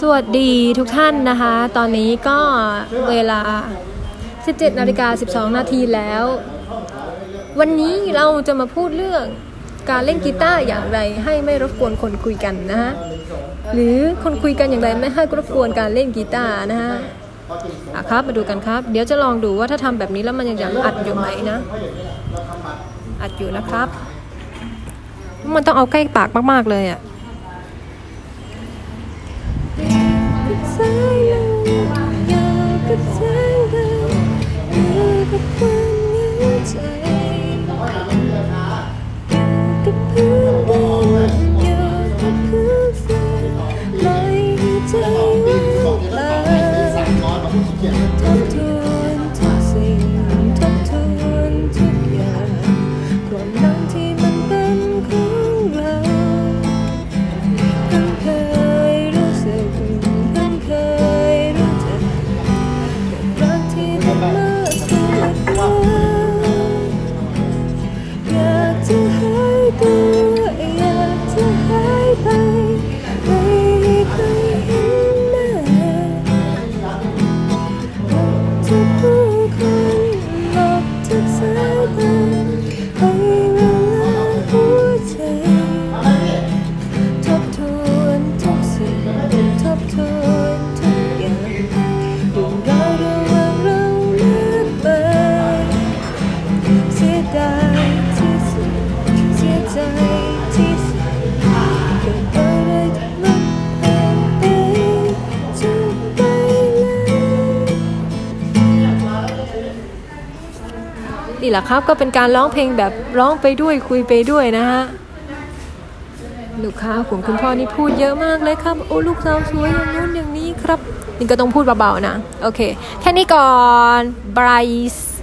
สวัสดีทุกท่านนะคะ ตอนนี้ก็เวลา 17นาฬิกา12 นาทีแล้ว วันนี้เราจะมาพูดเรื่องการเล่นกีตาร์อย่างไรให้ไม่รบกวนคนคุยกันนะฮะ หรือคนคุยกันอย่างไรไม่ให้รบกวนการเล่นกีตาร์นะฮะอะครับมาดูกันครับ เดี๋ยวจะลองดูว่าถ้าทำแบบนี้แล้วมันยังจะอัดอยู่ไหมนะ อัดอยู่นะครับ มันต้องเอาใกล้ปากมาก ๆ เลยอะ บ ทุ นี่แหละครับ ก็เป็นการร้องเพลงแบบร้องไปด้วยคุยไปด้วยนะฮะลูกค้าของคุณพ่อนี่พูดเยอะมากเลยครับ โอ้ลูกสาวสวยอย่างนู้นอย่างนี้ครับ นี่ก็ต้องพูดเบาๆนะ โอเค แค่นี้ก่อนบรายส์